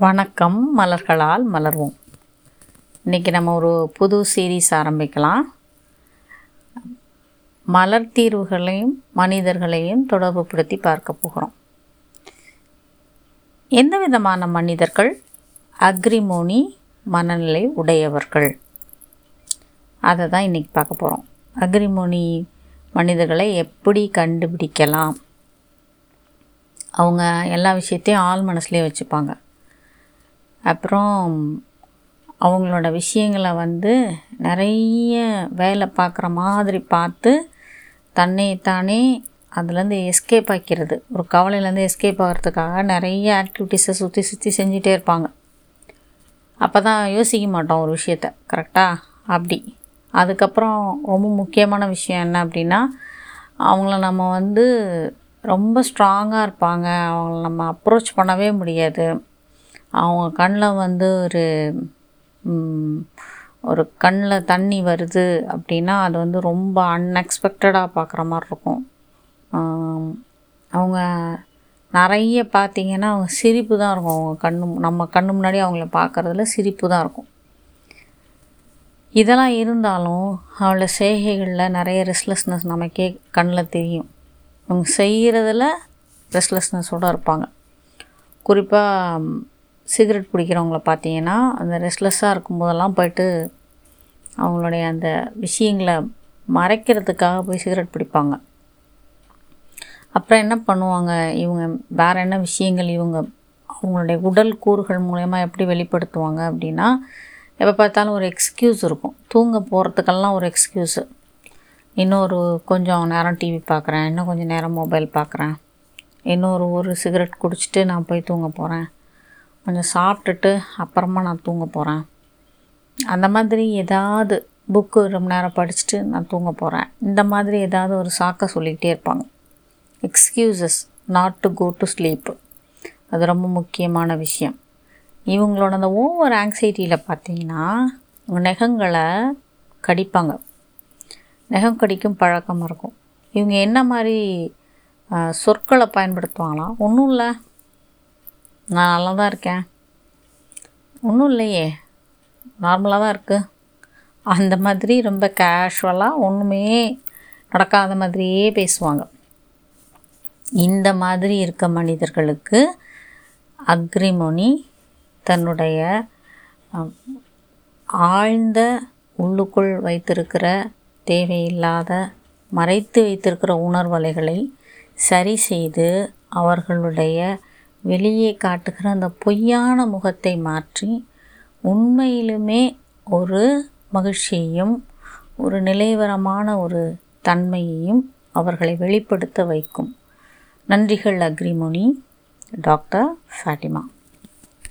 வணக்கம். மலர்களால் மலர்வோம். இன்றைக்கி நம்ம ஒரு புது சீரீஸ் ஆரம்பிக்கலாம். மலர் தீர்வுகளையும் மனிதர்களையும் தொடர்புபடுத்தி பார்க்க போகிறோம். எந்த விதமான மனிதர்கள்? அக்ரிமோனி மனநிலை உடையவர்கள். அதை தான் இன்றைக்கி பார்க்க போகிறோம் அக்ரிமோனி மனிதர்களை எப்படி கண்டுபிடிக்கலாம்? அவங்க எல்லா விஷயத்தையும் ஆள் மனசுலேயே வச்சுப்பாங்க. அப்புறம் அவங்களோட விஷயங்களை வந்து நிறைய வேலை பார்க்குற மாதிரி பார்த்து தன்னை தானே அதுலேருந்து எஸ்கேப் ஆக்கிறது. ஒரு கவலையிலேருந்து எஸ்கேப் ஆகிறதுக்காக நிறைய ஆக்டிவிட்டீஸை சுற்றி சுற்றி செஞ்சிட்டே இருப்பாங்க. அப்போ தான் யோசிக்க மாட்டோம் ஒரு விஷயத்த. கரெக்டாக அப்படி. அதுக்கப்புறம் ரொம்ப முக்கியமான விஷயம் என்ன அப்படின்னா அவங்கள நம்ம வந்து ரொம்ப ஸ்ட்ராங்காக இருப்பாங்க. அவங்கள நம்ம அப்ரோச் பண்ணவே முடியாது. அவங்க கண்ணில் வந்து ஒரு ஒரு கண்ணில் தண்ணி வருது அப்படின்னா அது வந்து ரொம்ப அன்எக்ஸ்பெக்டடாக பார்க்குற மாதிரி இருக்கும். அவங்க நிறைய பார்த்திங்கன்னா அவங்க சிரிப்பு தான் இருக்கும். அவங்க கண்ணு நம்ம கண்ணு முன்னாடி அவங்கள பார்க்குறதுல சிரிப்பு தான் இருக்கும். இதெல்லாம் இருந்தாலும் அவளை செய்கைகளில் நிறைய ரெஸ்ட்லெஸ்னஸ் நமக்கே கண்ணில் தெரியும். அவங்க செய்கிறதுல ரெஸ்ட்லெஸ்னஸோடு இருப்பாங்க. குறிப்பாக சிகரெட் பிடிக்கிறவங்கள பார்த்தீங்கன்னா அந்த ரெஸ்ட்லெஸ்ஸாக இருக்கும்போதெல்லாம் போய்ட்டு அவங்களுடைய அந்த விஷயங்களை மறைக்கிறதுக்காக போய் சிகரெட் பிடிப்பாங்க. அப்புறம் என்ன பண்ணுவாங்க? இவங்க வேறு என்ன விஷயங்கள் இவங்க அவங்களுடைய உடல் கூறுகள் மூலயமா எப்படி வெளிப்படுத்துவாங்க அப்படின்னா எப்போ பார்த்தாலும் ஒரு எக்ஸ்கியூஸ் இருக்கும். தூங்க போகிறதுக்கெல்லாம் ஒரு எக்ஸ்கியூஸு இன்னொரு கொஞ்சம் நேரம் டிவி பார்க்குறேன். இன்னும் கொஞ்சம் நேரம் மொபைல் பார்க்குறேன். இன்னொரு ஒரு சிகரெட் குடிச்சிட்டு நான் போய் தூங்க போகிறேன் கொஞ்சம் சாப்பிட்டுட்டு அப்புறமா நான் தூங்க போகிறேன் அந்த மாதிரி ஏதாவது புக்கு ரொம்ப நேரம் படிச்சுட்டு நான் தூங்க போகிறேன் இந்த மாதிரி ஏதாவது ஒரு சாக்கை சொல்லிக்கிட்டே இருப்பாங்க. Excuses not to go to sleep அது ரொம்ப முக்கியமான விஷயம். இவங்களோட அந்த ஓவர் ஆங்ஸைட்டியில் பார்த்தீங்கன்னா நெகங்களை கடிப்பாங்க. நெகம் கடிக்கும் பழக்கம் இருக்கும். இவங்க என்ன மாதிரி சொற்களை பயன்படுத்துவாங்களா? ஒன்றும் இல்லை. நான் நல்லா தான் இருக்கேன். ஒன்றும் இல்லையே. நார்மலாக தான் இருக்குது அந்த மாதிரி ரொம்ப கேஷுவலாக ஒன்றுமே நடக்காத மாதிரியே பேசுவாங்க. இந்த மாதிரி இருக்க மனிதர்களுக்கு அக்ரிமோனி தன்னுடைய ஆழ்ந்த உள்ளுக்குள் வைத்திருக்கிற தேவையில்லாத மறைத்து வைத்திருக்கிற உணர்வலைகளை சரி செய்து அவர்களுடைய வெளியே காட்டுகிற அந்த பொய்யான முகத்தை மாற்றி உண்மையிலுமே ஒரு மகிழ்ச்சியையும் ஒரு நிலைவரமான ஒரு தன்மையையும் அவர்களை வெளிப்படுத்த வைக்கும். நன்றிகள் அக்ரிமுனி டாக்டர் ஃபாட்டிமா